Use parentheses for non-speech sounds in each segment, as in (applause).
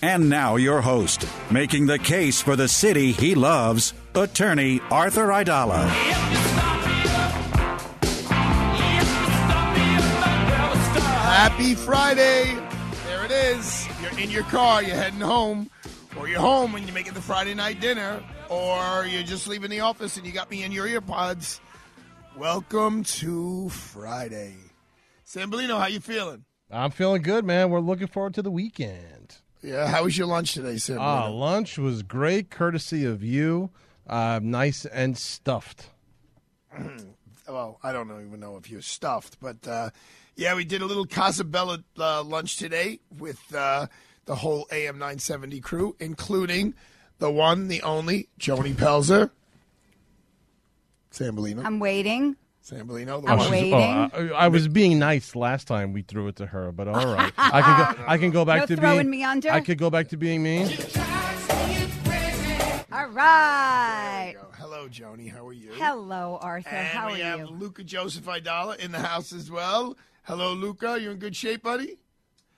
And now, your host, making the case for the city he loves, attorney Arthur Aidala. Happy Friday. There it is. You're in your car, you're heading home, or you're home and you're making the Friday night dinner, or you're just leaving the office and you got me in your earpods. Welcome to Friday. Sambolino, how you feeling? I'm feeling good, man. We're looking forward to the weekend. Yeah, how was your lunch today, Sambolino? Ah, lunch was great, courtesy of you. Uh, nice and stuffed. (clears throat) well, I don't even know if you're stuffed, but uh, yeah, we did a little Casabella uh, lunch today with uh, the whole AM 970 crew, including the one, the only, Joni Pelzer, Sambolino, I'm waiting. Sambolino, the I'm one. Oh, waiting. Oh, I, I was being nice last time we threw it to her, but all right. (laughs) I can go. I can go back No to throwing being. me under? I could go back to being mean. All right. Hello, Joni. How are you? Hello, Arthur. How are you? And How we are have you? Luca Joseph Aidala in the house as well. Hello, Luca. You in good shape, buddy?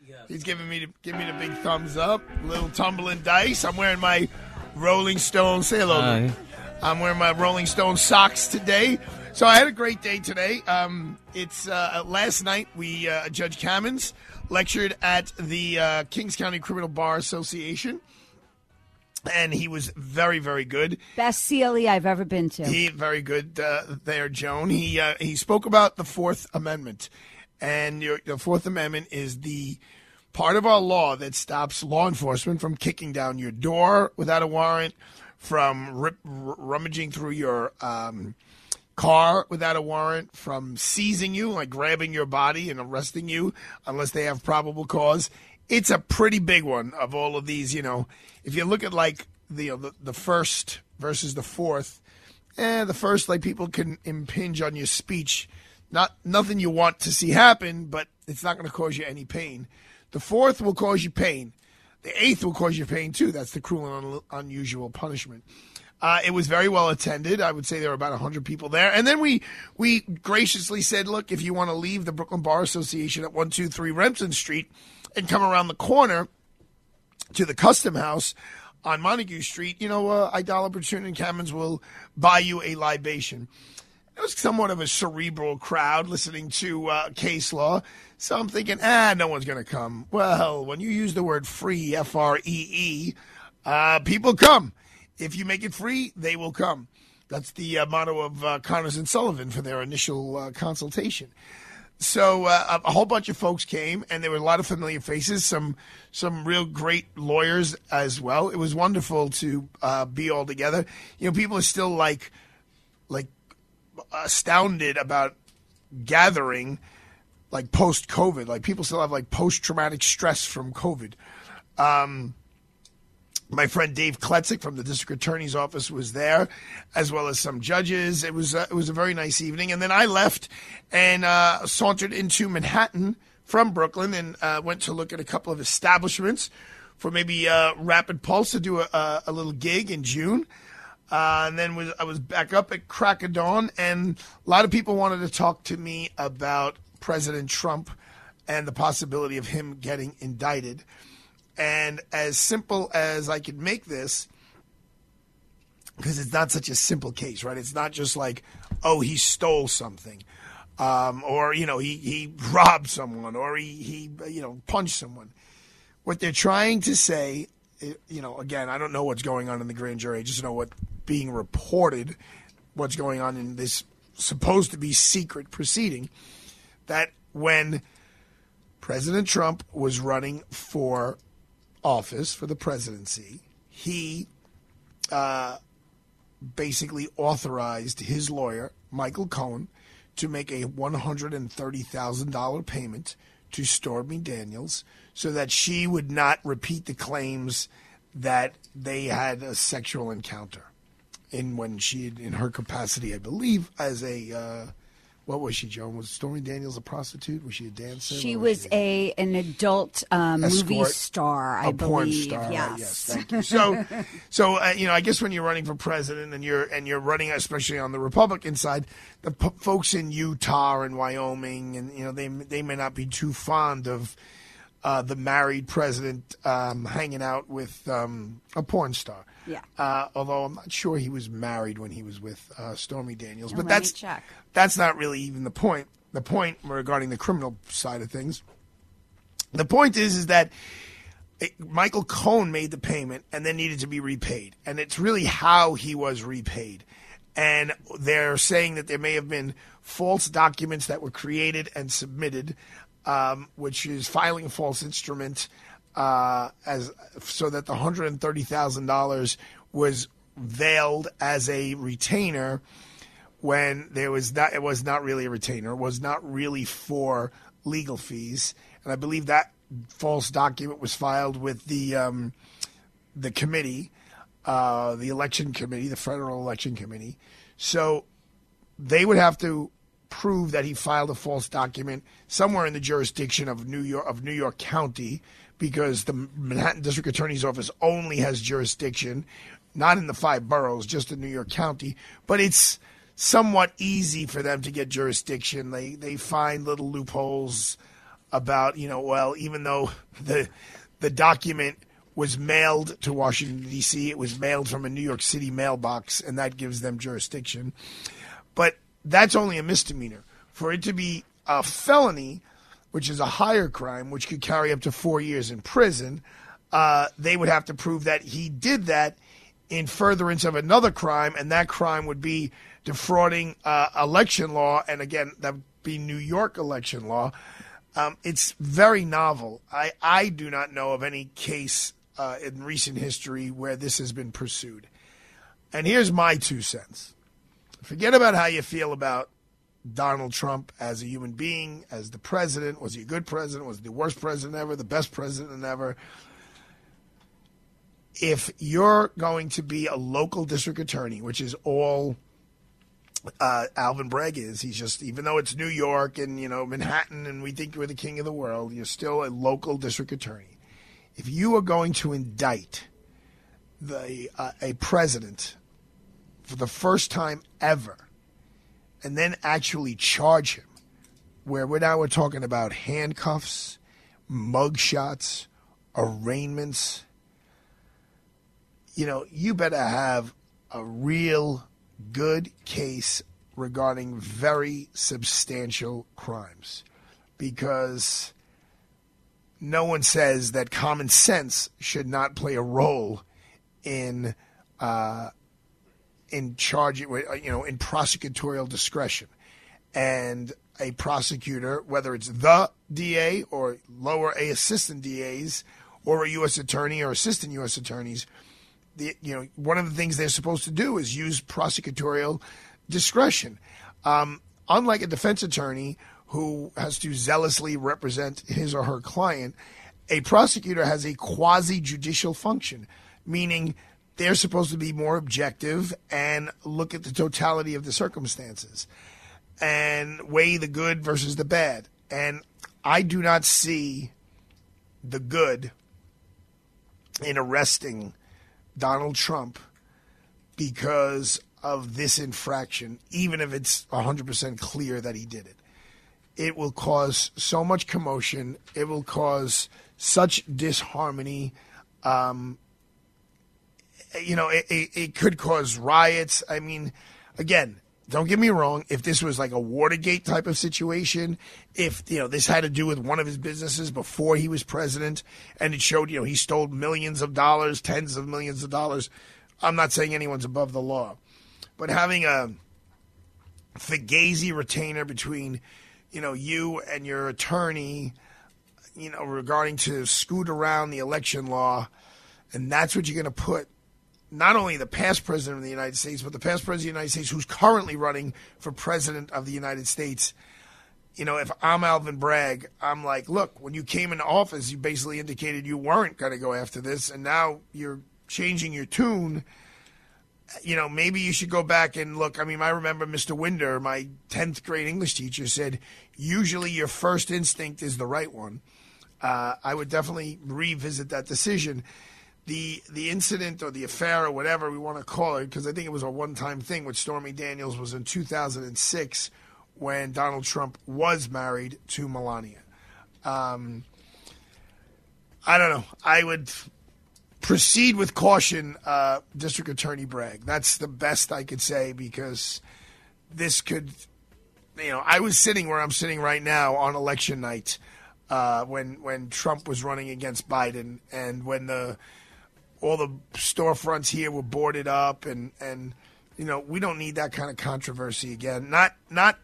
Yes. He's giving me the, give me the big thumbs up. Little tumbling dice. I'm wearing my Rolling Stone. Say hello. Luca. I'm wearing my Rolling Stone socks today. So I had a great day today. Um, it's uh, last night we uh, Judge Kamins lectured at the uh, Kings County Criminal Bar Association, and he was very very good. Best CLE I've ever been to. He very good uh, there, Joan. He uh, he spoke about the Fourth Amendment, and your, the Fourth Amendment is the part of our law that stops law enforcement from kicking down your door without a warrant, from rip, r- rummaging through your um, car without a warrant, from seizing you, like grabbing your body and arresting you unless they have probable cause. It's a pretty big one of all of these. You know, if you look at like the the, the first versus the fourth, eh, the first like people can impinge on your speech. Not nothing you want to see happen, but it's not going to cause you any pain. The fourth will cause you pain. The eighth will cause you pain too. That's the cruel and un- unusual punishment. Uh, it was very well attended. I would say there were about hundred people there, and then we we graciously said, "Look, if you want to leave the Brooklyn Bar Association at one two three Remsen Street and come around the corner to the Custom House on Montague Street, you know, uh, Aidala Bertuna and Kamins will buy you a libation." It was somewhat of a cerebral crowd listening to uh, case law. So I'm thinking, ah, no one's going to come. Well, when you use the word free, F R E E, uh, people come. If you make it free, they will come. That's the uh, motto of uh, Connors and Sullivan for their initial uh, consultation. So uh, a whole bunch of folks came, and there were a lot of familiar faces, some some real great lawyers as well. It was wonderful to uh, be all together. You know, people are still like like astounded about gathering like post COVID. Like people still have like post traumatic stress from COVID. Um, my friend Dave Kletzik from the district attorney's office was there, as well as some judges. It was uh, it was a very nice evening, and then I left and uh, sauntered into Manhattan from Brooklyn and uh, went to look at a couple of establishments for maybe uh, Rapid Pulse to do a, a, a little gig in June. Uh, and then was, I was back up at crack of dawn, and a lot of people wanted to talk to me about President Trump and the possibility of him getting indicted. And as simple as I could make this, because it's not such a simple case, right? It's not just like, oh, he stole something, um, or you know, he he robbed someone, or he he you know punched someone. what they're trying to say, you know, again, I don't know what's going on in the grand jury. I just know what being reported, what's going on in this supposed to be secret proceeding. That when President Trump was running for office for the presidency, he uh, basically authorized his lawyer, Michael Cohen, to make a $130,000 payment to Stormy Daniels so that she would not repeat the claims that they had a sexual encounter in when she in her capacity, I believe, as a uh, what was she, Joan? Was Stormy Daniels a prostitute? Was she a dancer? She What was a an adult um, movie star, I a believe. porn star. right, Yes. Yes, thank you. So, (laughs) so uh, you know, I guess when you're running for president and you're and you're running, especially on the Republican side, the p- folks in Utah and Wyoming, and you know, they they may not be too fond of uh, the married president um, hanging out with um, a porn star. Yeah. Uh, although I'm not sure he was married when he was with uh, Stormy Daniels, but that's check. that's not really even the point. The point regarding the criminal side of things. The point is, is that it- Michael Cohen made the payment and then needed to be repaid, and it's really how he was repaid. And they're saying that there may have been false documents that were created and submitted, um, which is filing a false instrument, uh, as so that the hundred and thirty thousand dollars was veiled as a retainer when there was not it was not really a retainer, it was not really for legal fees, and I believe that false document was filed with the um, the committee, uh, the election committee, the federal election committee. So they would have to prove that he filed a false document somewhere in the jurisdiction of New York of New York County because the Manhattan District Attorney's Office only has jurisdiction not in the five boroughs just in New York County but it's somewhat easy for them to get jurisdiction they they find little loopholes about you know well even though the the document was mailed to Washington D.C. it was mailed from a New York City mailbox and that gives them jurisdiction but that's only a misdemeanor. For it to be a felony, which is a higher crime, which could carry up to four years in prison, uh, they would have to prove that he did that in furtherance of another crime, and that crime would be defrauding uh, election law, and again, that would be New York election law. Um, it's very novel. I, I do not know of any case uh, in recent history where this has been pursued. And here's my two cents. Forget about how you feel about Donald Trump as a human being, as the president. Was he a good president? Was he the worst president ever? The best president ever? If you're going to be a local district attorney, which is all uh, Alvin Bragg is, he's just, even though it's New York and, you know, Manhattan and we think you're the king of the world, you're still a local district attorney. If you are going to indict the uh, a president for the first time ever and then actually charge him where we're now we're talking about handcuffs mugshots arraignments. You know you better have a real good case regarding very substantial crimes because no one says that common sense should not play a role in uh, in charge, uh, you know, in prosecutorial discretion. And a prosecutor, whether it's the DA or lower A assistant DAs or a U.S. attorney or assistant U.S. attorneys, the, you know, one of the things they're supposed to do is use prosecutorial discretion. Um, unlike a defense attorney who has to zealously represent his or her client, a prosecutor has a quasi judicial function, meaning they're supposed to be more objective and look at the totality of the circumstances and weigh the good versus the bad. And I do not see the good in arresting Donald Trump because of this infraction, even if it's 100% clear that he did it. It will cause so much commotion. It will cause such disharmony. Um, you know, it, it, it could cause riots. I mean, again, don't get me wrong. If this was like a Watergate type of situation, if you know this had to do with one of his businesses before he was president, and it showed you know he stole millions of dollars, tens of millions of dollars, I'm not saying anyone's above the law, but having a Fugazi retainer between you know you and your attorney, you know regarding to scoot around the election law, and that's what you're going to put not only the past president of the United States, but the past president of the United States who's currently running for president of the United States. You know, if I'm Alvin Bragg, I'm like, look, when you came into office, you basically indicated you weren't going to go after this, and now you're changing your tune. You know, maybe you should go back and look. I mean, I remember Mr. Winder, my 10th grade English teacher, said, usually your first instinct is the right one. Uh, I would definitely revisit that decision the the incident or the affair or whatever we want to call it, because I think it was a one time thing with Stormy Daniels was in 2006 when Donald Trump was married to Melania. Um, I don't know. I would proceed with caution, uh, District Attorney Bragg. That's the best I could say because this could, you know, I was sitting where I'm sitting right now on election night uh, when when Trump was running against Biden and when the all the storefronts here were boarded up, and and you know we don't need that kind of controversy again. Not not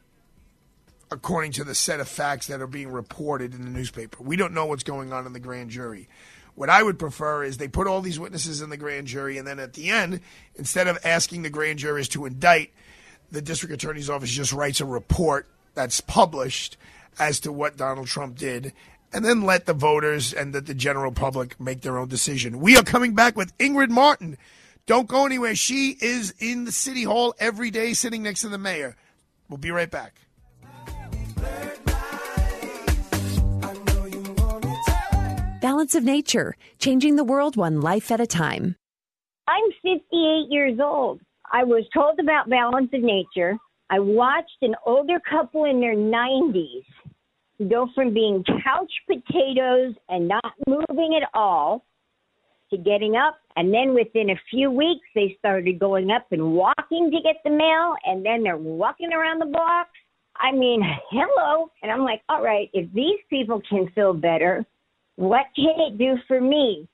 according to the set of facts that are being reported in the newspaper. We don't know what's going on in the grand jury. What I would prefer is they put all these witnesses in the grand jury, and then at the end, instead of asking the grand jurors to indict, the district attorney's office just writes a report that's published as to what Donald Trump did, and then let the voters and the, the general public make their own decision. We are coming back with Ingrid Martin. Don't go anywhere. She is in the city hall every day sitting next to the mayor. We'll be right back. Balance of Nature, changing the world one life at a time. I'm 58 years old. I was told about Balance of Nature. I watched an older couple in their 90s go from being couch potatoes and not moving at all to getting up. And then within a few weeks, they started going up and walking to get the mail. And then they're walking around the block. I mean, hello. And I'm like, all right, if these people can feel better, what can it do for me?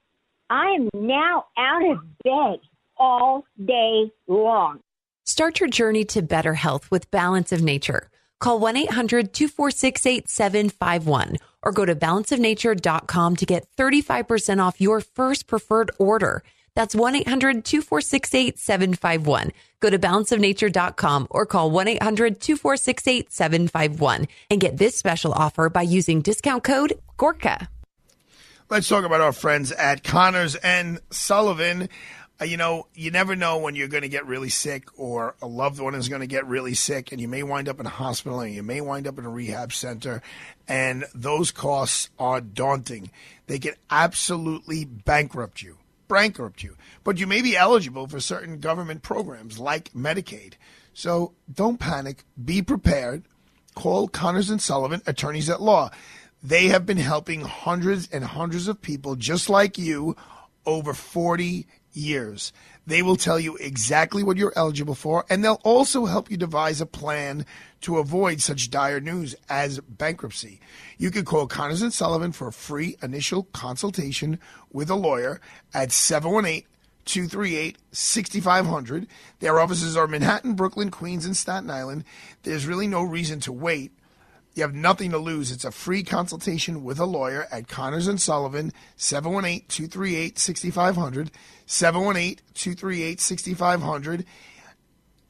I am now out of bed all day long. Start your journey to better health with Balance of Nature. Call 1 800 246 8751 or go to balanceofnature.com to get 35% off your first preferred order. That's 1 800 246 8751. Go to balanceofnature.com or call 1 800 246 8751 and get this special offer by using discount code GORKA. Let's talk about our friends at Connors and Sullivan. Uh, you know, you never know when you're going to get really sick or a loved one is going to get really sick, and you may wind up in a hospital and you may wind up in a rehab center, and those costs are daunting. They can absolutely bankrupt you, bankrupt you. But you may be eligible for certain government programs like Medicaid. So don't panic. Be prepared. Call Connors and Sullivan, attorneys at law. They have been helping hundreds and hundreds of people just like you over 40 years. They will tell you exactly what you're eligible for, and they'll also help you devise a plan to avoid such dire news as bankruptcy. You can call Connors and Sullivan for a free initial consultation with a lawyer at 718 238 6500. Their offices are Manhattan, Brooklyn, Queens, and Staten Island. There's really no reason to wait. You have nothing to lose. It's a free consultation with a lawyer at Connors and Sullivan, 718 238 6500. 718 238 6500.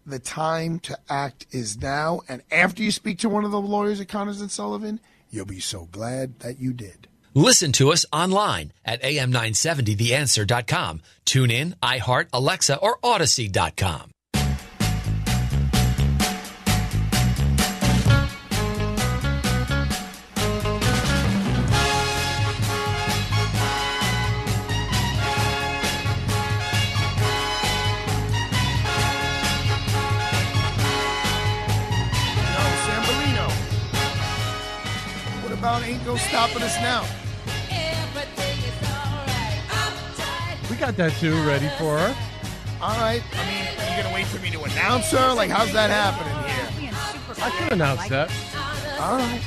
The time to act is now. And after you speak to one of the lawyers at Connors and Sullivan, you'll be so glad that you did. Listen to us online at am970theanswer.com. Tune in, iHeart, Alexa, or Odyssey.com. No Stopping Us Now? We got that too ready for her. All right. I mean, are you gonna wait for me to announce her? Like, how's that happening here? I can announce that. All right.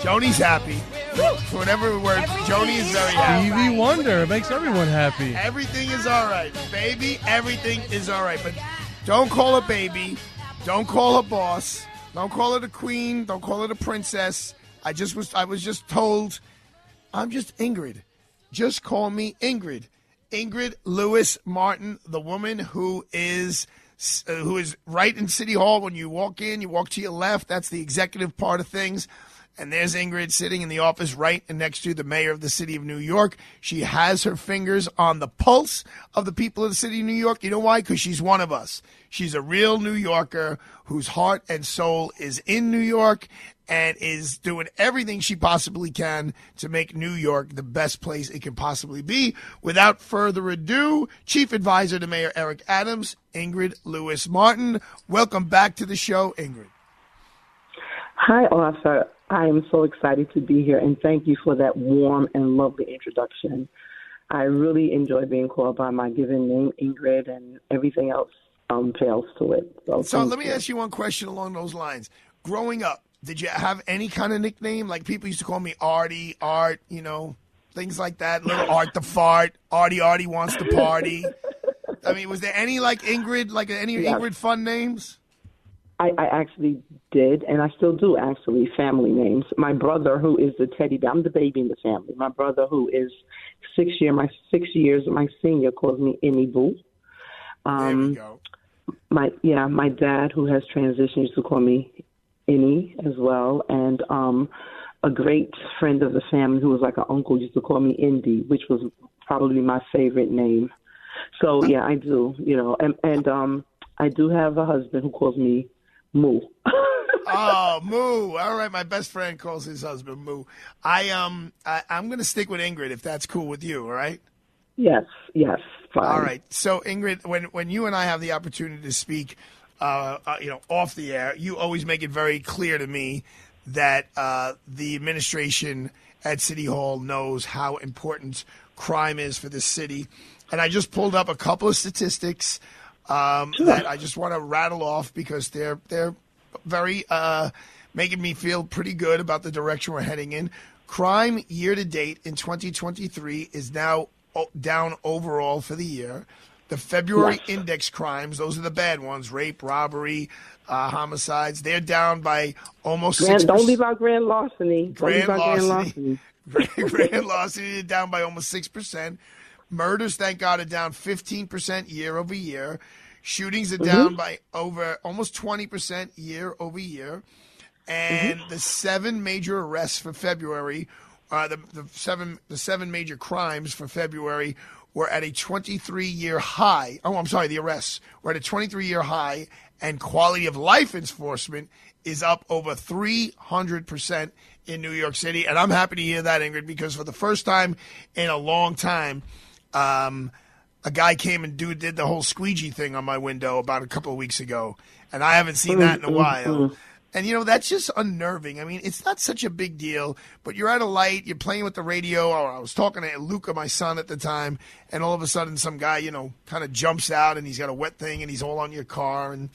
Joni's happy. For whatever words, Joni is very happy. Stevie Wonder. It makes everyone happy. Everything is all right, baby. Everything is all right, but don't call her baby. Don't call her boss. Don't call her the queen. Don't call her the princess. I just was. I was just told. I'm just Ingrid. Just call me Ingrid. Ingrid Lewis Martin, the woman who is uh, who is right in City Hall when you walk in. You walk to your left. That's the executive part of things. And there's Ingrid sitting in the office right next to the mayor of the city of New York. She has her fingers on the pulse of the people of the city of New York. You know why? Because she's one of us. She's a real New Yorker whose heart and soul is in New York and is doing everything she possibly can to make New York the best place it can possibly be. Without further ado, Chief Advisor to Mayor Eric Adams, Ingrid Lewis Martin. Welcome back to the show, Ingrid. Hi, Arthur. I am so excited to be here, and thank you for that warm and lovely introduction. I really enjoy being called by my given name, Ingrid, and everything else um, pales to it. So, So let me you. ask you one question along those lines. Growing up, did you have any kind of nickname? Like people used to call me Artie, Art, you know, things like that. Little (laughs) Art the fart, Artie Artie wants to party. I mean, was there any like Ingrid, like any Yes. Ingrid fun names? I, I actually did, and I still do actually, family names. My brother, who is the teddy bear, I'm the baby in the family. My brother, who is six year, my six years, my senior, calls me Emmy Boo. Um, My yeah, my dad, who has transitioned, used to call me Emmy as well, and um, a great friend of the family, who was like an uncle, used to call me Indy, which was probably my favorite name. So yeah, I do, you know, and and um, I do have a husband who calls me Moo. (laughs) oh, Moo. All right, my best friend calls his husband Moo. I um, I, I'm going to stick with Ingrid if that's cool with you. All right. Yes, yes, fine. All right. So Ingrid, when when you and I have the opportunity to speak, uh, uh, you know, off the air, you always make it very clear to me that uh, the administration at City Hall knows how important crime is for this city, and I just pulled up a couple of statistics um, that I just want to rattle off because they're they're very uh, making me feel pretty good about the direction we're heading in. Crime year to date in 2023 is now down overall for the year. The February Yes. index crimes, those are the bad ones rape, robbery, uh, homicides, they're down by almost Grand, 6%. don't leave out grand larceny. (laughs) Grand grand larceny. larceny. Grand larceny down by almost 6%. Murders, thank God, are down 15% year over year. Shootings are down Mhm. by over almost 20% year over year. And the seven major arrests for February, uh, the, the seven the seven major crimes for February were at a 23 year high. Oh, I'm sorry, the arrests were at a 23 year high, and quality of life enforcement is up over 300% in New York City. And I'm happy to hear that, Ingrid, because for the first time in a long time, um, a guy came and do, did the whole squeegee thing on my window about a couple of weeks ago. And I haven't seen that in a Mm, mm, while. And you know that's just unnerving. I mean, it's not such a big deal, but you're at a light, you're playing with the radio. Or I was talking to Luca, my son, at the time, and all of a sudden, some guy, you know, kind of jumps out, and he's got a wet thing, and he's all on your car, and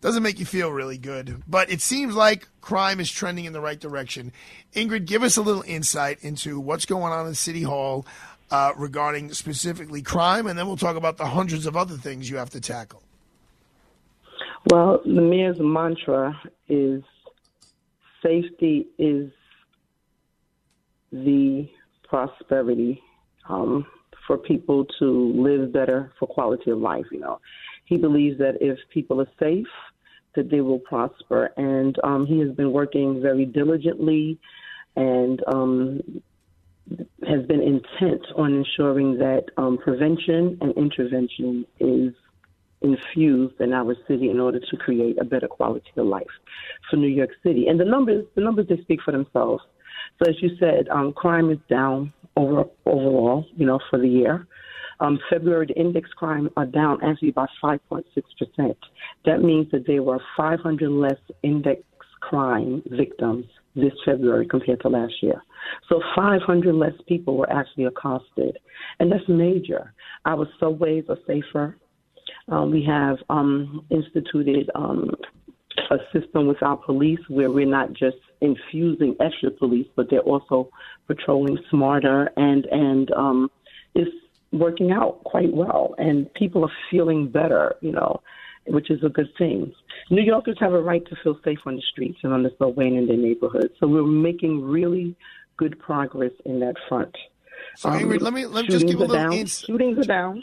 doesn't make you feel really good. But it seems like crime is trending in the right direction. Ingrid, give us a little insight into what's going on in City Hall uh, regarding specifically crime, and then we'll talk about the hundreds of other things you have to tackle. Well, the mayor's mantra is safety is the prosperity um, for people to live better for quality of life. You know, he believes that if people are safe, that they will prosper, and um, he has been working very diligently and um, has been intent on ensuring that um, prevention and intervention is infused in our city in order to create a better quality of life for New York City. And the numbers, the numbers, they speak for themselves. So as you said, um, crime is down over overall, you know, for the year. Um, February, the index crime are down actually by 5.6 percent. That means that there were 500 less index crime victims this February compared to last year. So 500 less people were actually accosted, and that's major. Our subways are safer. Um, we have um, instituted um, a system with our police where we're not just infusing extra police, but they're also patrolling smarter, and and um, it's working out quite well, and people are feeling better. You know, which is a good thing. New Yorkers have a right to feel safe on the streets and on the subway and in their neighborhoods. So we're making really good progress in that front. So, Ingrid, um, let me let me just give a little down. ins- Shootings are down.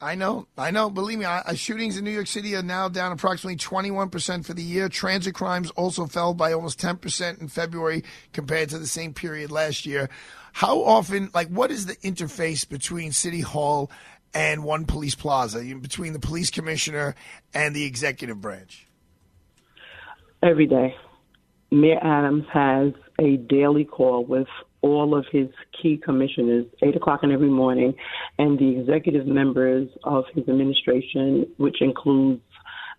I know, I know. Believe me, I, shootings in New York City are now down approximately 21% for the year. Transit crimes also fell by almost 10% in February compared to the same period last year. How often, like, what is the interface between City Hall and One Police Plaza, between the police commissioner and the executive branch? Every day, Mayor Adams has a daily call with all of his key commissioners, 8 o'clock in every morning, and the executive members of his administration, which includes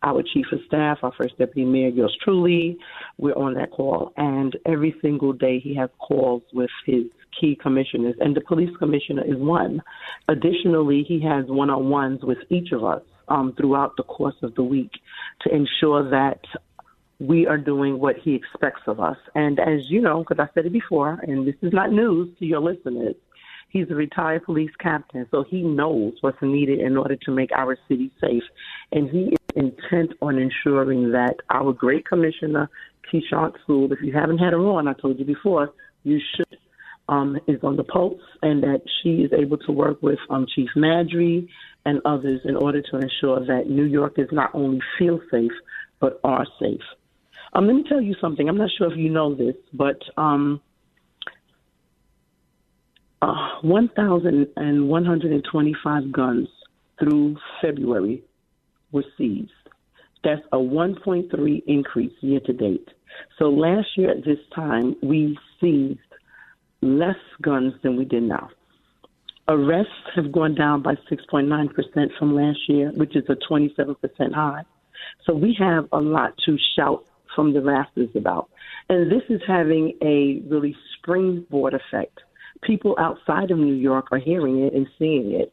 our chief of staff, our first deputy mayor, yours truly. We're on that call. And every single day he has calls with his key commissioners, and the police commissioner is one. Additionally, he has one on ones with each of us um, throughout the course of the week to ensure that we are doing what he expects of us. And as you know, because I said it before, and this is not news to your listeners, he's a retired police captain, so he knows what's needed in order to make our city safe. And he is intent on ensuring that our great commissioner, Keechant Sewell, if you haven't had her on, I told you before, you should, um, is on the pulse, and that she is able to work with um, Chief Maddrey and others in order to ensure that New Yorkers not only feel safe, but are safe. Um, let me tell you something. I'm not sure if you know this, but um, uh, 1,125 guns through February were seized. That's a 1.3 increase year to date. So last year at this time, we seized less guns than we did now. Arrests have gone down by 6.9% from last year, which is a 27% high. So we have a lot to shout from the rafters about. And this is having a really springboard effect. People outside of New York are hearing it and seeing it.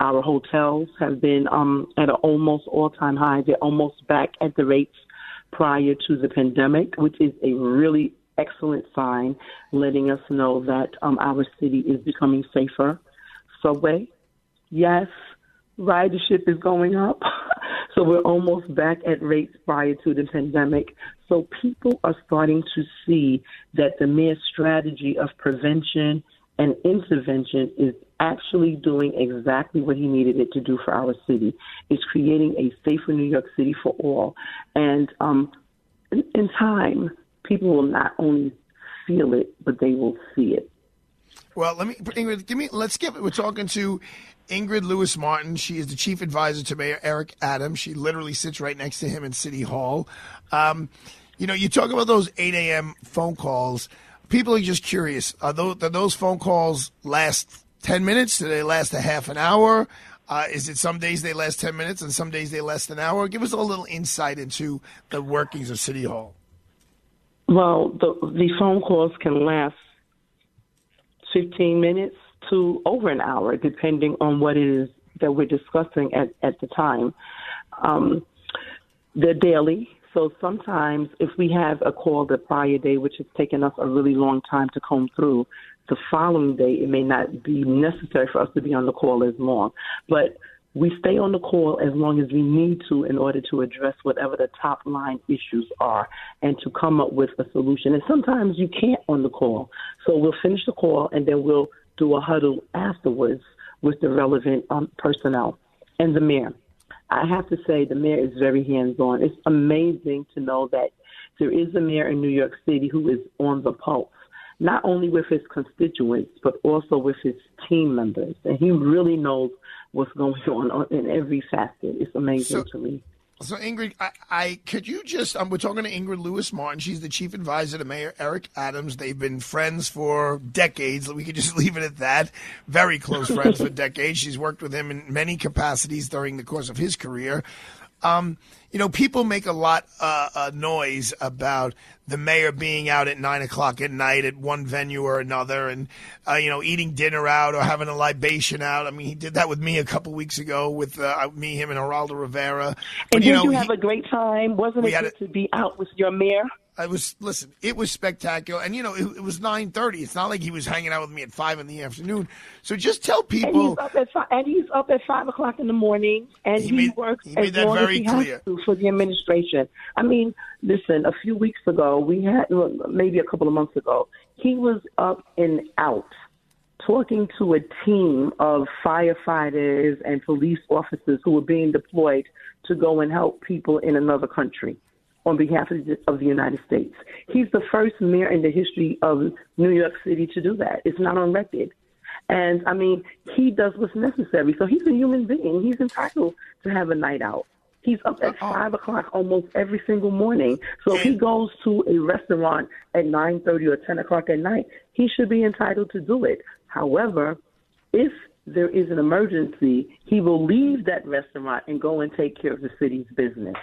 Our hotels have been um, at an almost all time high. They're almost back at the rates prior to the pandemic, which is a really excellent sign, letting us know that um, our city is becoming safer. Subway, yes, ridership is going up. (laughs) so we're almost back at rates prior to the pandemic. So people are starting to see that the mere strategy of prevention and intervention is actually doing exactly what he needed it to do for our city. It's creating a safer New York City for all. And um, in, in time, people will not only feel it, but they will see it. Well, let me, Ingrid, give me, let's skip it. We're talking to Ingrid Lewis Martin. She is the chief advisor to Mayor Eric Adams. She literally sits right next to him in City Hall. Um, you know, you talk about those 8 a.m. phone calls. People are just curious. Are those, do those phone calls last 10 minutes? Do they last a half an hour? Uh, is it some days they last 10 minutes and some days they last an hour? Give us a little insight into the workings of City Hall. Well, the, the phone calls can last 15 minutes to over an hour, depending on what it is that we're discussing at, at the time. Um, they're daily. So sometimes if we have a call the prior day, which has taken us a really long time to comb through, the following day it may not be necessary for us to be on the call as long. But we stay on the call as long as we need to in order to address whatever the top line issues are and to come up with a solution. And sometimes you can't on the call. So we'll finish the call and then we'll do a huddle afterwards with the relevant um, personnel and the mayor. I have to say the mayor is very hands on. It's amazing to know that there is a mayor in New York City who is on the pulse, not only with his constituents, but also with his team members. And he really knows what's going on in every facet. It's amazing So- to me. So Ingrid, I, I could you just um, we're talking to Ingrid Lewis Martin. She's the chief advisor to Mayor Eric Adams. They've been friends for decades. We could just (laughs) leave it at that. Very close friends for (laughs) decades. She's worked with him in many capacities during the course of his career. Um, you know, people make a lot uh, uh, noise about the mayor being out at nine o'clock at night at one venue or another, and uh, you know, eating dinner out or having a libation out. I mean, he did that with me a couple weeks ago with uh, me, him, and Geraldo Rivera. But, and you did know, you he- have a great time? Wasn't it good to be out with your mayor? I was listen. It was spectacular, and you know, it, it was nine thirty. It's not like he was hanging out with me at five in the afternoon. So just tell people. And he's up at five, and he's up at five o'clock in the morning, and He he, made- works he made that very he clear. For the administration. I mean, listen, a few weeks ago, we had maybe a couple of months ago, he was up and out talking to a team of firefighters and police officers who were being deployed to go and help people in another country on behalf of the, of the United States. He's the first mayor in the history of New York City to do that. It's not on record. And I mean, he does what's necessary. So he's a human being. He's entitled to have a night out. He's up at five o'clock almost every single morning. So if he goes to a restaurant at nine thirty or ten o'clock at night, he should be entitled to do it. However, if there is an emergency, he will leave that restaurant and go and take care of the city's business.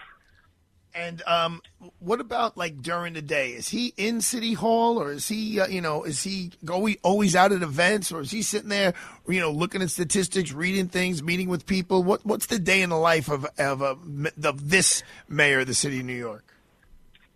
And um, what about like during the day? Is he in City Hall, or is he, uh, you know, is he always always out at events, or is he sitting there, you know, looking at statistics, reading things, meeting with people? What What's the day in the life of of, a, of this mayor of the city of New York?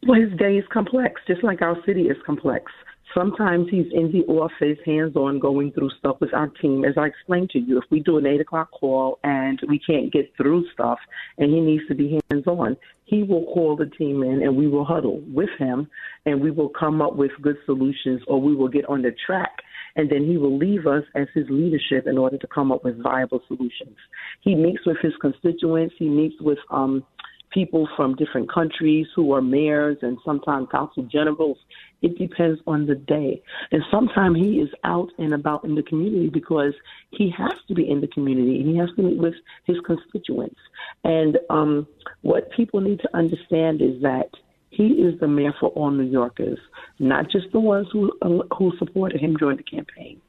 Well, his day is complex, just like our city is complex. Sometimes he's in the office, hands on, going through stuff with our team. As I explained to you, if we do an eight o'clock call and we can't get through stuff and he needs to be hands on, he will call the team in and we will huddle with him and we will come up with good solutions or we will get on the track and then he will leave us as his leadership in order to come up with viable solutions. He meets with his constituents, he meets with um people from different countries who are mayors and sometimes council generals. It depends on the day. And sometimes he is out and about in the community because he has to be in the community and he has to meet with his constituents. And um, what people need to understand is that he is the mayor for all New Yorkers, not just the ones who uh, who supported him during the campaign.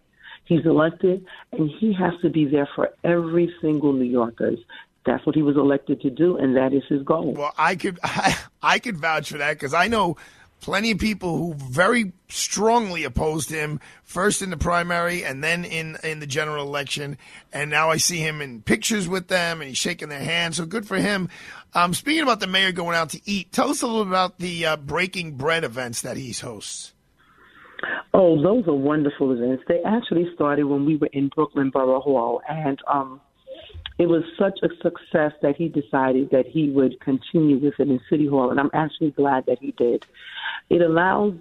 He's elected, and he has to be there for every single New Yorkers. That's what he was elected to do, and that is his goal. Well, I could (laughs) I, I could vouch for that because I know plenty of people who very strongly opposed him first in the primary and then in in the general election, and now I see him in pictures with them and he's shaking their hands. So good for him. Um, speaking about the mayor going out to eat, tell us a little about the uh, Breaking Bread events that he hosts. Oh, those are wonderful events. They actually started when we were in Brooklyn Borough Hall, and um, it was such a success that he decided that he would continue with it in City Hall, and I'm actually glad that he did. It allows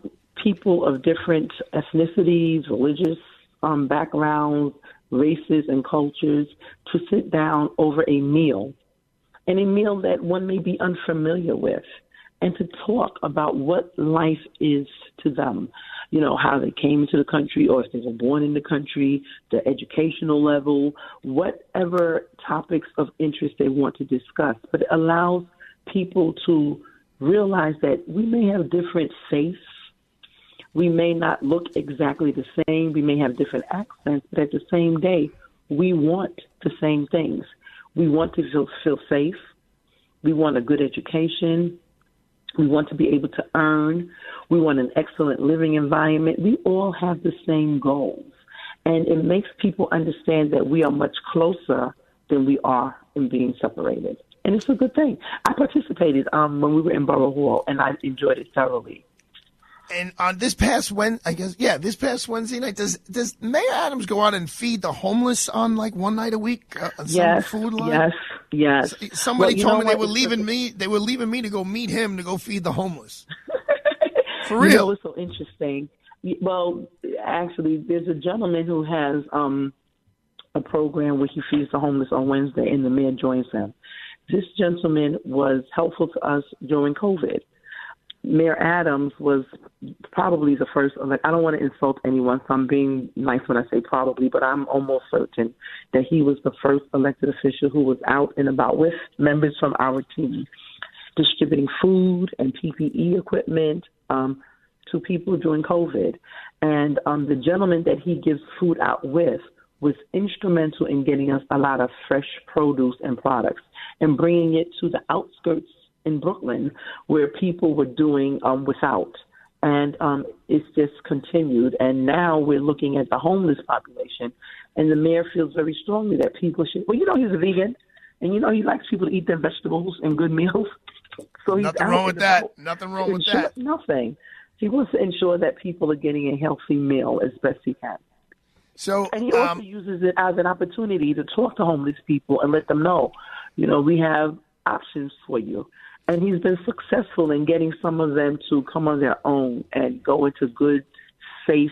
people of different ethnicities, religious um, backgrounds, races, and cultures to sit down over a meal, and a meal that one may be unfamiliar with, and to talk about what life is to them. You know, how they came into the country or if they were born in the country, the educational level, whatever topics of interest they want to discuss. But it allows people to realize that we may have different faiths. We may not look exactly the same. We may have different accents, but at the same day, we want the same things. We want to feel, feel safe. We want a good education. We want to be able to earn. We want an excellent living environment. We all have the same goals. And it makes people understand that we are much closer than we are in being separated. And it's a good thing. I participated um, when we were in Borough Hall, and I enjoyed it thoroughly. And on this past Wednesday, I guess, yeah, this past Wednesday night, does does Mayor Adams go out and feed the homeless on like one night a week? Uh, some Yes, food line? yes, yes. Somebody Well, told know me they were leaving me. They were leaving me to go meet him to go feed the homeless. For (laughs) You real. know what's so interesting? Well, actually, there's a gentleman who has um, a program where he feeds the homeless on Wednesday, and the mayor joins him. This gentleman was helpful to us during COVID. Mayor Adams was probably the first. Like, I don't want to insult anyone, so I'm being nice when I say probably, but I'm almost certain that he was the first elected official who was out and about with members from our team, distributing food and PPE equipment um, to people during COVID. And um, the gentleman that he gives food out with was instrumental in getting us a lot of fresh produce and products and bringing it to the outskirts in Brooklyn where people were doing um, without. And um, it's just continued. And now we're looking at the homeless population. And the mayor feels very strongly that people should, well, you know, he's a vegan. And you know, he likes people to eat their vegetables and good meals. (laughs) So he's Nothing wrong with that. Nothing wrong with that. Nothing. He wants to ensure that people are getting a healthy meal as best he can. So, and he also um, uses it as an opportunity to talk to homeless people and let them know, you know, we have options for you. And he's been successful in getting some of them to come on their own and go into good, safe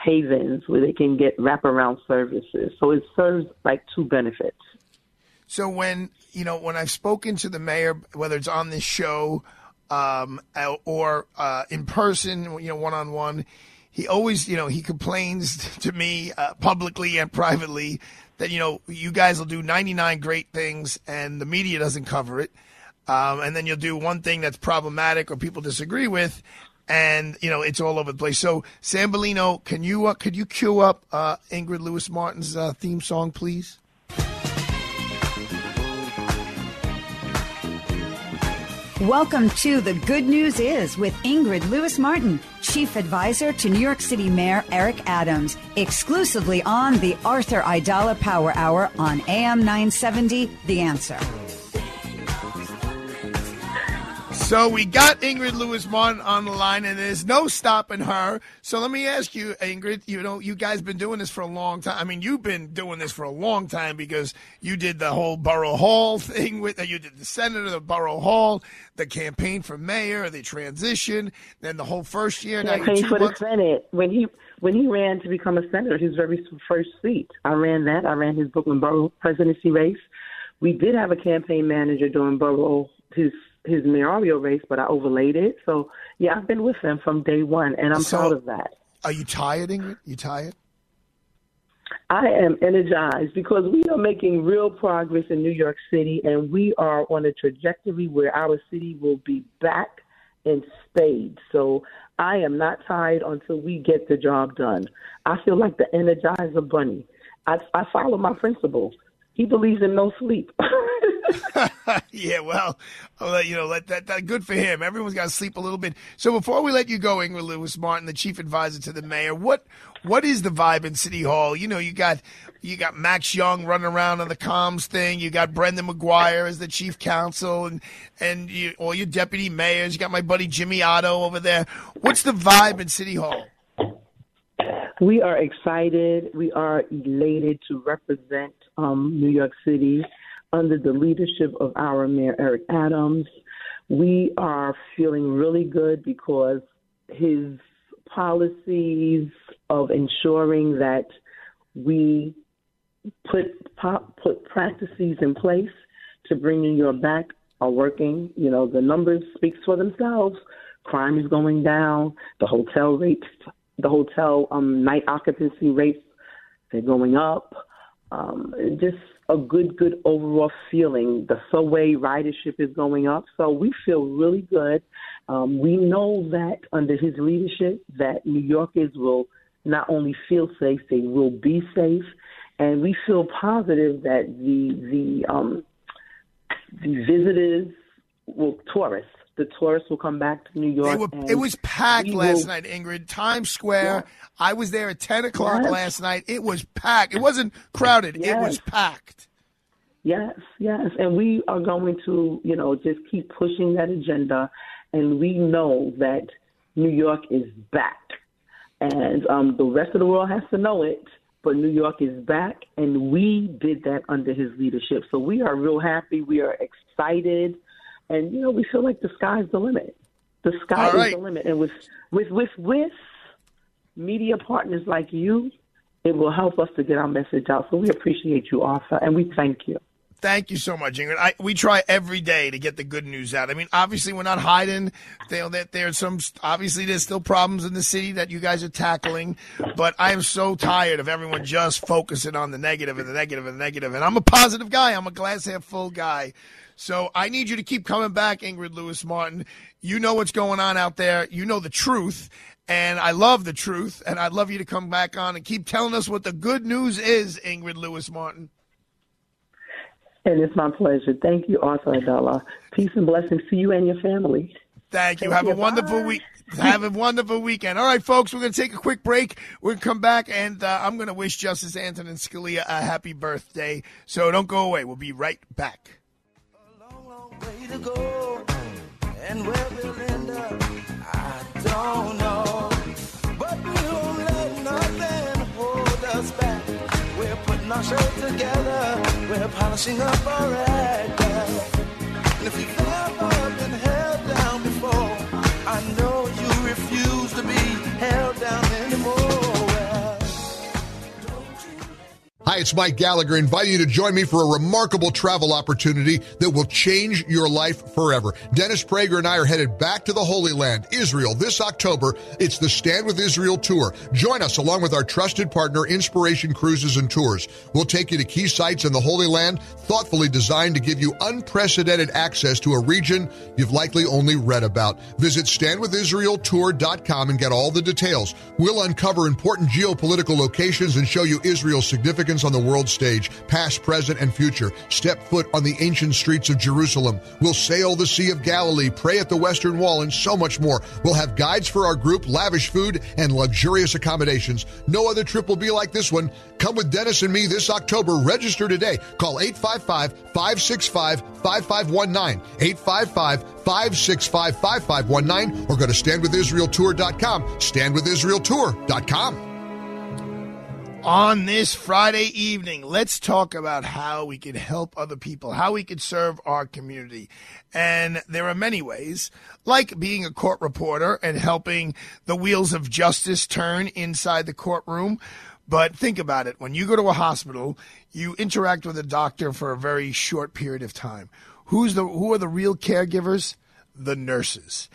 havens where they can get wraparound services. So it serves like two benefits. So when you know when I've spoken to the mayor, whether it's on this show um, or uh, in person, you know, one on one, he always you know he complains (laughs) to me uh, publicly and privately that you know you guys will do 99 great things and the media doesn't cover it, um, and then you'll do one thing that's problematic or people disagree with. And you know it's all over the place. So Sambolino, can you uh, could you cue up uh, Ingrid Lewis Martin's uh, theme song, please? Welcome to The Good News Is with Ingrid Lewis Martin, Chief Advisor to New York City Mayor Eric Adams, exclusively on the Arthur Aidala Power Hour on AM 970, The Answer. So we got Ingrid Lewis Martin on the line, and there's no stopping her. So let me ask you, Ingrid. You know, you guys been doing this for a long time. I mean, you've been doing this for a long time because you did the whole Borough Hall thing with. Uh, you did the senator, the Borough Hall, the campaign for mayor, the transition, then the whole first year. Campaign for the Senate when he when he ran to become a senator, his very first seat. I ran that. I ran his Brooklyn Borough presidency race. We did have a campaign manager during Borough his his mayoral race, but I overlaid it. So yeah, I've been with him from day one, and I'm So- proud of that. Are you tired, Ingrid? You tired? I am energized because we are making real progress in New York City, and we are on a trajectory where our city will be back in spades. So I am not tired until we get the job done. I feel like the Energizer Bunny. I, I follow my principle. He believes in no sleep. (laughs) (laughs) yeah, well, let you know. Let that, that good for him. Everyone's got to sleep a little bit. So before we let you go, Ingrid Lewis Martin, the chief advisor to the mayor, what what is the vibe in City Hall? You know, you got you got Max Young running around on the comms thing. You got Brendan McGuire as the chief counsel, and and you, all your deputy mayors. You got my buddy Jimmy Oddo over there. What's the vibe in City Hall? We are excited. We are elated to represent um, New York City under the leadership of our Mayor Eric Adams. We are feeling really good because his policies of ensuring that we put put practices in place to bring New York back are working. You know, the numbers speak for themselves. Crime is going down. The hotel rates, the hotel um, night occupancy rates, they're going up. Um, just a good, good overall feeling. The subway ridership is going up, so we feel really good. Um, we know that under his leadership, that New Yorkers will not only feel safe, they will be safe, and we feel positive that the the um, the visitors will tourists. The tourists will come back to New York. Were, it was packed last will- night, Ingrid. Times Square. I was there at ten o'clock Yes. last night. It was packed. It wasn't crowded. It was packed. Yes, yes. And we are going to, you know, just keep pushing that agenda. And we know that New York is back. And um, the rest of the world has to know it. But New York is back. And we did that under his leadership. So we are real happy. We are excited. And, you know, we feel like the sky's the limit. The sky All is the limit. And with, with, with, with media partners like you, it will help us to get our message out. So we appreciate you, Arthur, and we thank you. Thank you so much, Ingrid. I, we try every day to get the good news out. I mean, obviously, we're not hiding. They, that there's some obviously there's still problems in the city that you guys are tackling, but I am so tired of everyone just focusing on the negative and the negative and the negative. And I'm a positive guy. I'm a glass half full guy. So I need you to keep coming back, Ingrid Lewis Martin. You know what's going on out there. You know the truth. And I love the truth. And I'd love you to come back on and keep telling us what the good news is, Ingrid Lewis Martin. And it's my pleasure. Thank you, Arthur Aidala. Peace and blessings to you and your family. Thank you. Have a wonderful week. Have a wonderful weekend. All right, folks, we're going to take a quick break. We're going to come back, and uh, I'm going to wish Justice Antonin Scalia a happy birthday. So don't go away. We'll be right back. And where we'll end up, I don't know. But we won't let nothing hold us back. We're putting our show together. We're polishing up our act. And if you've ever been held down before, I know you refuse to be held down Hi, it's Mike Gallagher inviting you to join me for a remarkable travel opportunity that will change your life forever. Dennis Prager and I are headed back to the Holy Land, Israel, this October. It's the Stand with Israel Tour. Join us along with our trusted partner, Inspiration Cruises and Tours. We'll take you to key sites in the Holy Land, thoughtfully designed to give you unprecedented access to a region you've likely only read about. Visit standwithisraeltour.com and get all the details. We'll uncover important geopolitical locations and show you Israel's significance on the world stage, past, present, and future. Step foot on the ancient streets of Jerusalem. We'll sail the Sea of Galilee, pray at the Western Wall, and so much more. We'll have guides for our group, lavish food, and luxurious accommodations. No other trip will be like this one. Come with Dennis and me this October. Register today. Call 855 565 5519. 855 565 5519 or go to standwithisraeltour.com. Standwithisraeltour.com. On this Friday evening, let's talk about how we can help other people, how we can serve our community. And there are many ways, like being a court reporter and helping the wheels of justice turn inside the courtroom. But think about it. When you go to a hospital, you interact with a doctor for a very short period of time. Who's the, who are the real caregivers? The nurses.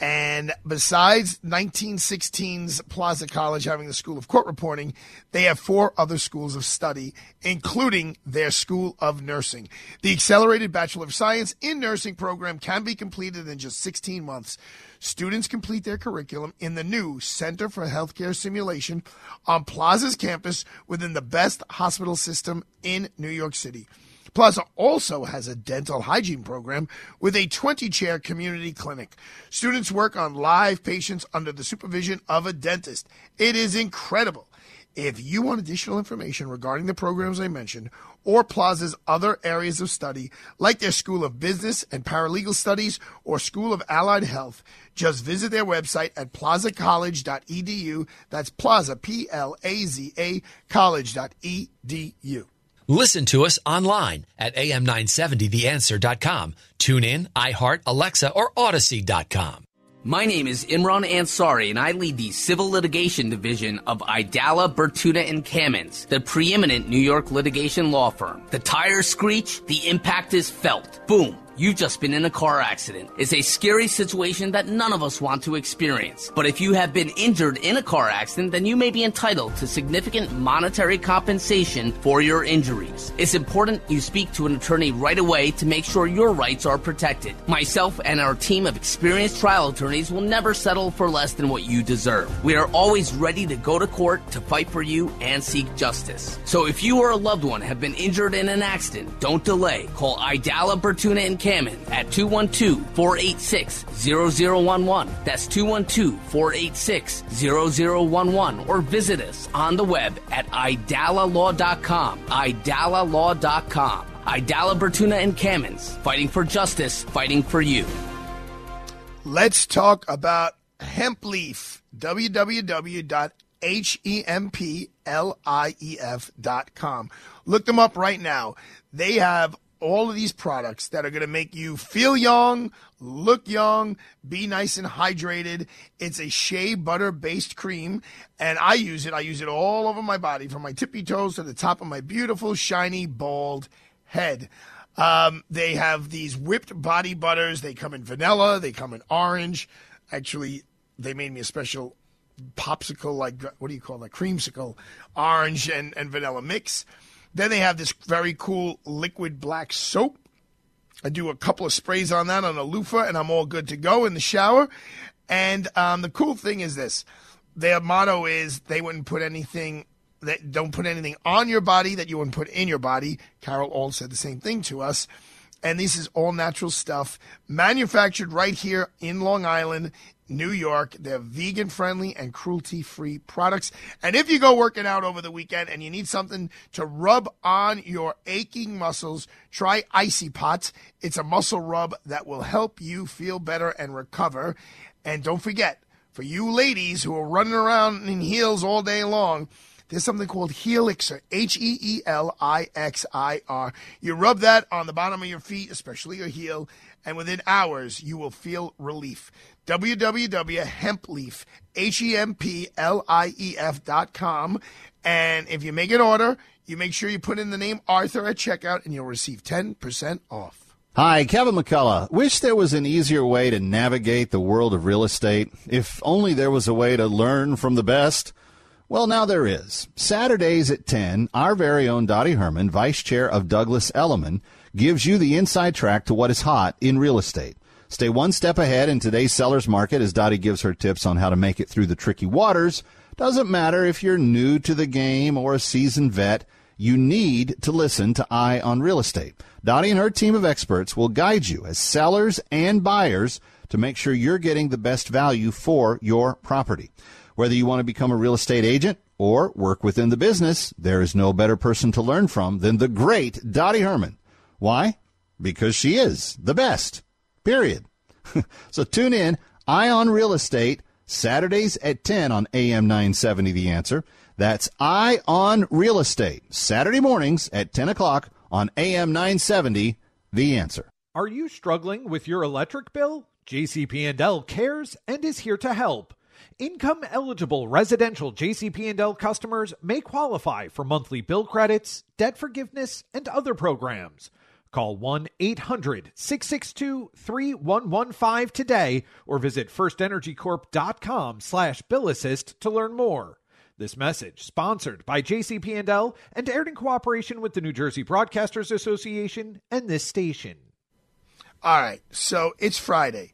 And besides 1916's Plaza College having the School of Court Reporting, they have four other schools of study, including their School of Nursing. The Accelerated Bachelor of Science in Nursing program can be completed in just 16 months. Students complete their curriculum in the new Center for Healthcare Simulation on Plaza's campus within the best hospital system in New York City. Plaza also has a dental hygiene program with a 20 chair community clinic. Students work on live patients under the supervision of a dentist. It is incredible. If you want additional information regarding the programs I mentioned or Plaza's other areas of study, like their School of Business and Paralegal Studies or School of Allied Health, just visit their website at plazacollege.edu. That's Plaza, P L A Z A, college.edu. Listen to us online at am970theanswer.com. Tune in, iHeart, Alexa, or Audacy.com. My name is Imran Ansari, and I lead the Civil Litigation Division of Aidala, Bertuna, and Kamins, the preeminent New York litigation law firm. The tires screech, the impact is felt. Boom. You've just been in a car accident. It's a scary situation that none of us want to experience. But if you have been injured in a car accident, then you may be entitled to significant monetary compensation for your injuries. It's important you speak to an attorney right away to make sure your rights are protected. Myself and our team of experienced trial attorneys will never settle for less than what you deserve. We are always ready to go to court to fight for you and seek justice. So if you or a loved one have been injured in an accident, don't delay. Call Aidala, Bertuna, and Kamins at 212-486-0011. That's 212-486-0011 or visit us on the web at aidalalaw.com. aidalalaw.com. Aidala Bertuna and Kamins, fighting for justice, fighting for you. Let's talk about Hempleaf. www.hemplief.com. Look them up right now. They have all of these products that are going to make you feel young, look young, be nice and hydrated. It's a shea butter based cream, and I use it. I use it all over my body from my tippy toes to the top of my beautiful, shiny, bald head. Um, they have these whipped body butters. They come in vanilla. They come in orange. Actually, they made me a special popsicle, like what do you call that? Creamsicle, orange and, and vanilla mix. Then they have this very cool liquid black soap. I do a couple of sprays on that on a loofah, and I'm all good to go in the shower. And um, the cool thing is this: their motto is they wouldn't put anything that don't put anything on your body that you wouldn't put in your body. Carol all said the same thing to us. And this is all natural stuff, manufactured right here in Long Island, New York. They're vegan friendly and cruelty free products. And if you go working out over the weekend and you need something to rub on your aching muscles, try Icy Pot. It's a muscle rub that will help you feel better and recover. And don't forget, for you ladies who are running around in heels all day long, there's something called Helixir, H E E L I X I R. You rub that on the bottom of your feet, especially your heel, and within hours you will feel relief. www.hempleaf, H-E-M-P-L-I-E-F dot com. And if you make an order, you make sure you put in the name Arthur at checkout and you'll receive 10% off. Hi, Kevin McCullough. Wish there was an easier way to navigate the world of real estate. If only there was a way to learn from the best. Well, now there is. Saturdays at 10, our very own Dottie Herman, Vice Chair of Douglas Elliman, gives you the inside track to what is hot in real estate. Stay one step ahead in today's seller's market as Dottie gives her tips on how to make it through the tricky waters. Doesn't matter if you're new to the game or a seasoned vet, you need to listen to Eye on Real Estate. Dottie and her team of experts will guide you as sellers and buyers to make sure you're getting the best value for your property. Whether you want to become a real estate agent or work within the business, there is no better person to learn from than the great Dottie Herman. Why? Because she is the best. Period. (laughs) so tune in, Eye on Real Estate, Saturdays at 10 on AM 970 The Answer. That's Eye on Real Estate, Saturday mornings at 10 o'clock on AM 970 The Answer. Are you struggling with your electric bill? JCP&L cares and is here to help. Income eligible residential JCP&L customers may qualify for monthly bill credits, debt forgiveness, and other programs. Call 1 800 662 3115 today or visit firstenergycorp.com slash billassist to learn more. This message sponsored by JCP&L and aired in cooperation with the New Jersey Broadcasters Association and this station. All right, so it's Friday,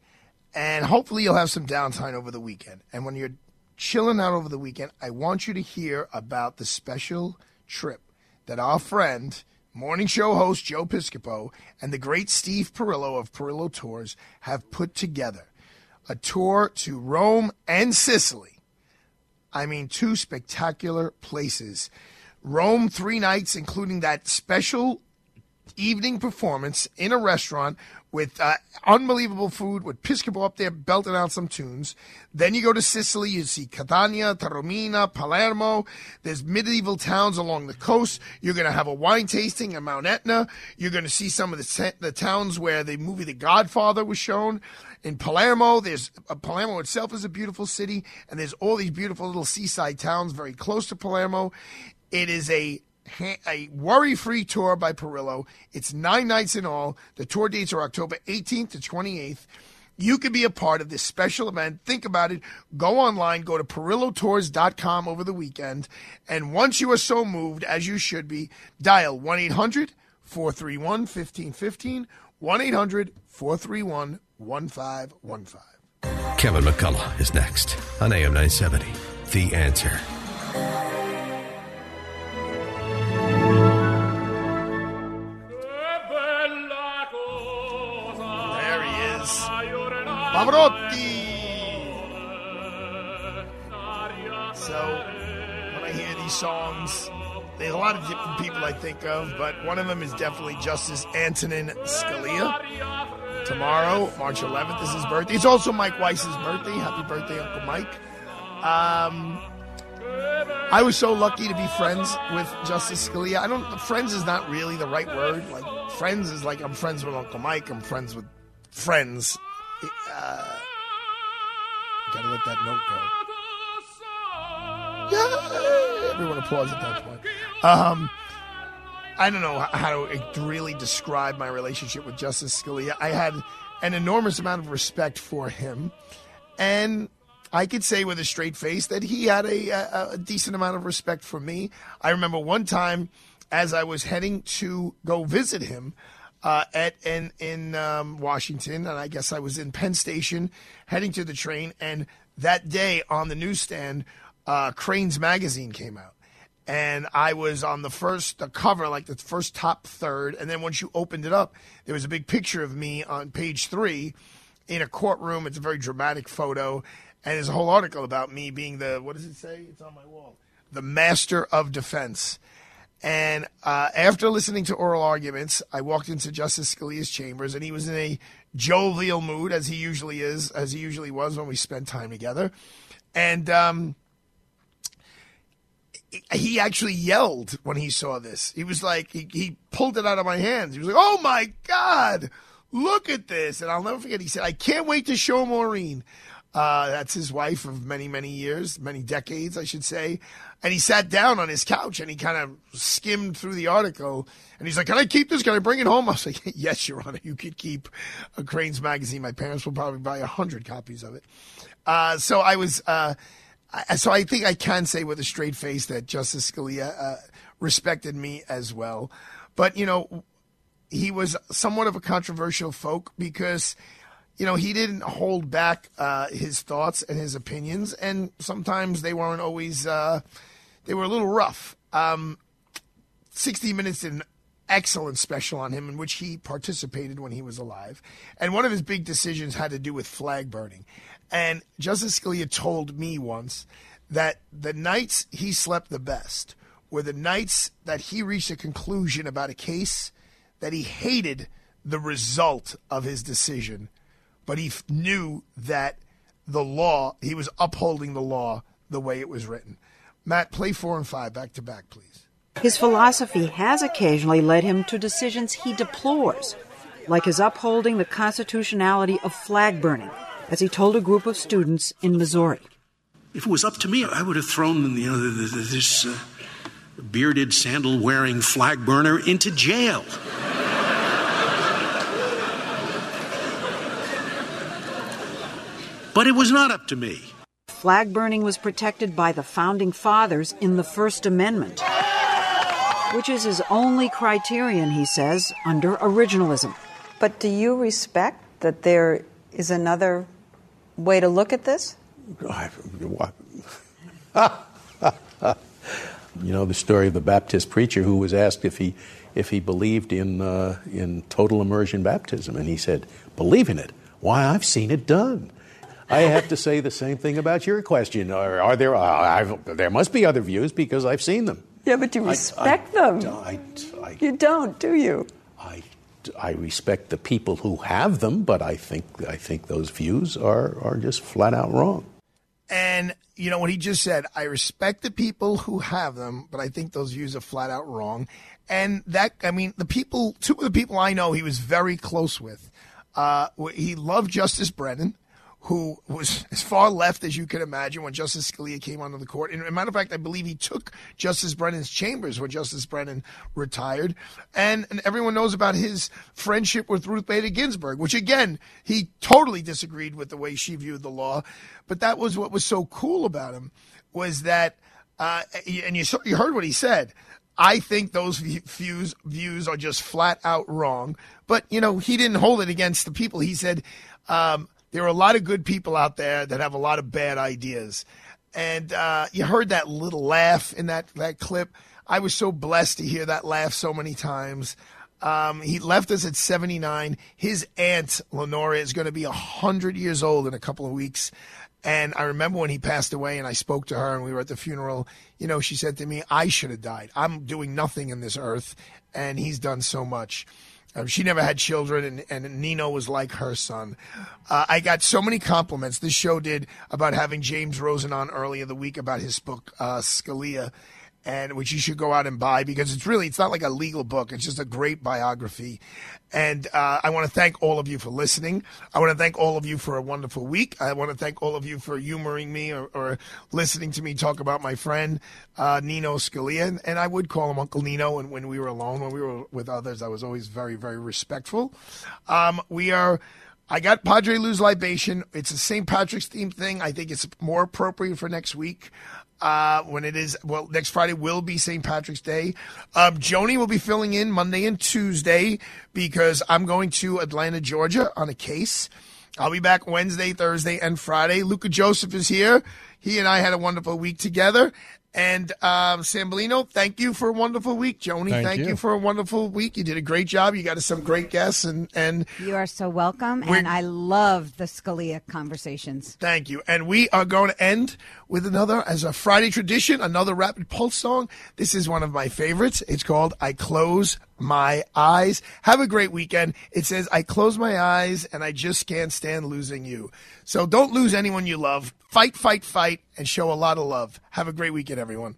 and hopefully you'll have some downtime over the weekend. And when you're chilling out over the weekend, I want you to hear about the special trip that our friend, morning show host Joe Piscopo, and the great Steve Perillo of Perillo Tours have put together. A tour to Rome and Sicily. I mean, two spectacular places. Rome, three nights, including that special evening performance in a restaurant with uh, unbelievable food, with Piscopo up there belting out some tunes. Then you go to Sicily, you see Catania, Taormina, Palermo. There's medieval towns along the coast. You're going to have a wine tasting at Mount Etna. You're going to see some of the, the towns where the movie The Godfather was shown. In Palermo, there's uh, Palermo itself is a beautiful city, and there's all these beautiful little seaside towns very close to Palermo. It is a a worry-free tour by Perillo. It's nine nights in all. The tour dates are October 18th to 28th. You could be a part of this special event. Think about it. Go online, go to perillotours.com over the weekend, and once you are so moved, as you should be, dial 1 800 431 1515, 1 800 431 1515. Kevin McCullough is next on AM 970. The answer. Pavarotti. So, when I hear these songs, there's a lot of different people I think of, but one of them is definitely Justice Antonin Scalia. Tomorrow, March 11th, is his birthday. It's also Mike Weiss's birthday. Happy birthday, Uncle Mike. Um, I was so lucky to be friends with Justice Scalia. I don't. Friends is not really the right word. Like friends is like I'm friends with Uncle Mike. I'm friends with friends. Uh, gotta let that note go. Yeah, everyone applauds at that point. Um, I don't know how to really describe my relationship with Justice Scalia. I had an enormous amount of respect for him, and I could say with a straight face that he had a, a, a decent amount of respect for me. I remember one time as I was heading to go visit him uh, at in in um, Washington, and I guess I was in Penn Station heading to the train, and that day on the newsstand, uh, Crain's magazine came out. And I was on the first the cover, like the first top third, and then once you opened it up, there was a big picture of me on page three in a courtroom. It's a very dramatic photo, and there's a whole article about me being the what does it say? It's on my wall. The master of defense. And uh, after listening to oral arguments, I walked into Justice Scalia's chambers, and he was in a jovial mood, as he usually is, as he usually was when we spent time together. And um, he actually yelled when he saw this. He was like, he, he pulled it out of my hands. He was like, "Oh my God, look at this!" And I'll never forget. He said, "I can't wait to show Maureen." Uh, that's his wife of many, many years, many decades, I should say. And he sat down on his couch and he kind of skimmed through the article. And he's like, Can I keep this? Can I bring it home? I was like, (laughs) Yes, Your Honor, you could keep a Crain's magazine. My parents will probably buy a hundred copies of it. Uh, so I was, uh, I, so I think I can say with a straight face that Justice Scalia uh, respected me as well. But, you know, he was somewhat of a controversial folk because you know, he didn't hold back uh, his thoughts and his opinions, and sometimes they weren't always, uh, they were a little rough. Um, 60 Minutes did an excellent special on him in which he participated when he was alive. And one of his big decisions had to do with flag burning. And Justice Scalia told me once that the nights he slept the best were the nights that he reached a conclusion about a case that he hated the result of his decision but he knew that the law, he was upholding the law the way it was written. Matt, play four and five back to back, please. His philosophy has occasionally led him to decisions he deplores, like his upholding the constitutionality of flag burning, as he told a group of students in Missouri. If it was up to me, I would have thrown you know, this uh, bearded, sandal wearing flag burner into jail. But it was not up to me. Flag burning was protected by the founding fathers in the First Amendment, which is his only criterion, he says, under originalism. But do you respect that there is another way to look at this? (laughs) you know the story of the Baptist preacher who was asked if he if he believed in uh, in total immersion baptism, and he said, "Believe in it? Why, I've seen it done." I have to say the same thing about your question. Are, are there? Uh, there must be other views because I've seen them. Yeah, but you respect I, I, them. I, you don't, do you? I respect the people who have them, but I think I think those views are are just flat out wrong. And you know what he just said, I respect the people who have them, but I think those views are flat out wrong. And that I mean, the people, two of the people I know, he was very close with. Uh, he loved Justice Brennan who was as far left as you can imagine when Justice Scalia came onto the court. And a matter of fact, I believe he took Justice Brennan's chambers when Justice Brennan retired. And, and everyone knows about his friendship with Ruth Bader Ginsburg, which again, he totally disagreed with the way she viewed the law. But that was what was so cool about him was that, uh, and you, you heard what he said. I think those views views are just flat out wrong. But you know, he didn't hold it against the people. He said, um, there are a lot of good people out there that have a lot of bad ideas. And uh, you heard that little laugh in that, that clip. I was so blessed to hear that laugh so many times. Um, he left us at 79. His aunt, Lenora, is going to be 100 years old in a couple of weeks. And I remember when he passed away and I spoke to her and we were at the funeral, you know, she said to me, I should have died. I'm doing nothing in this earth and he's done so much. Um, she never had children, and, and Nino was like her son. Uh, I got so many compliments. This show did about having James Rosen on earlier the week about his book, uh, Scalia. And which you should go out and buy because it's really it's not like a legal book. It's just a great biography. And uh, I want to thank all of you for listening. I want to thank all of you for a wonderful week. I want to thank all of you for humoring me or, or listening to me talk about my friend uh, Nino Scalia. And, and I would call him Uncle Nino. And when we were alone, when we were with others, I was always very, very respectful. Um, we are. I got Padre Lou's libation. It's a St. Patrick's theme thing. I think it's more appropriate for next week. Uh, when it is, well, next Friday will be St. Patrick's Day. Um, Joni will be filling in Monday and Tuesday because I'm going to Atlanta, Georgia on a case. I'll be back Wednesday, Thursday, and Friday. Luca Joseph is here. He and I had a wonderful week together. And um, Sambolino, thank you for a wonderful week. Joni, Thank thank, you. you. for a wonderful week. You did a great job. You got us some great guests, and and You are so welcome, and I love the Scalia conversations. Thank you. And we are going to end with another, as a Friday tradition, another Rapid Pulse song. This is one of my favorites. It's called I Close My Eyes. Have a great weekend. It says, I close my eyes and I just can't stand losing you. So don't lose anyone you love. Fight, fight, fight, and show a lot of love. Have a great weekend, everyone.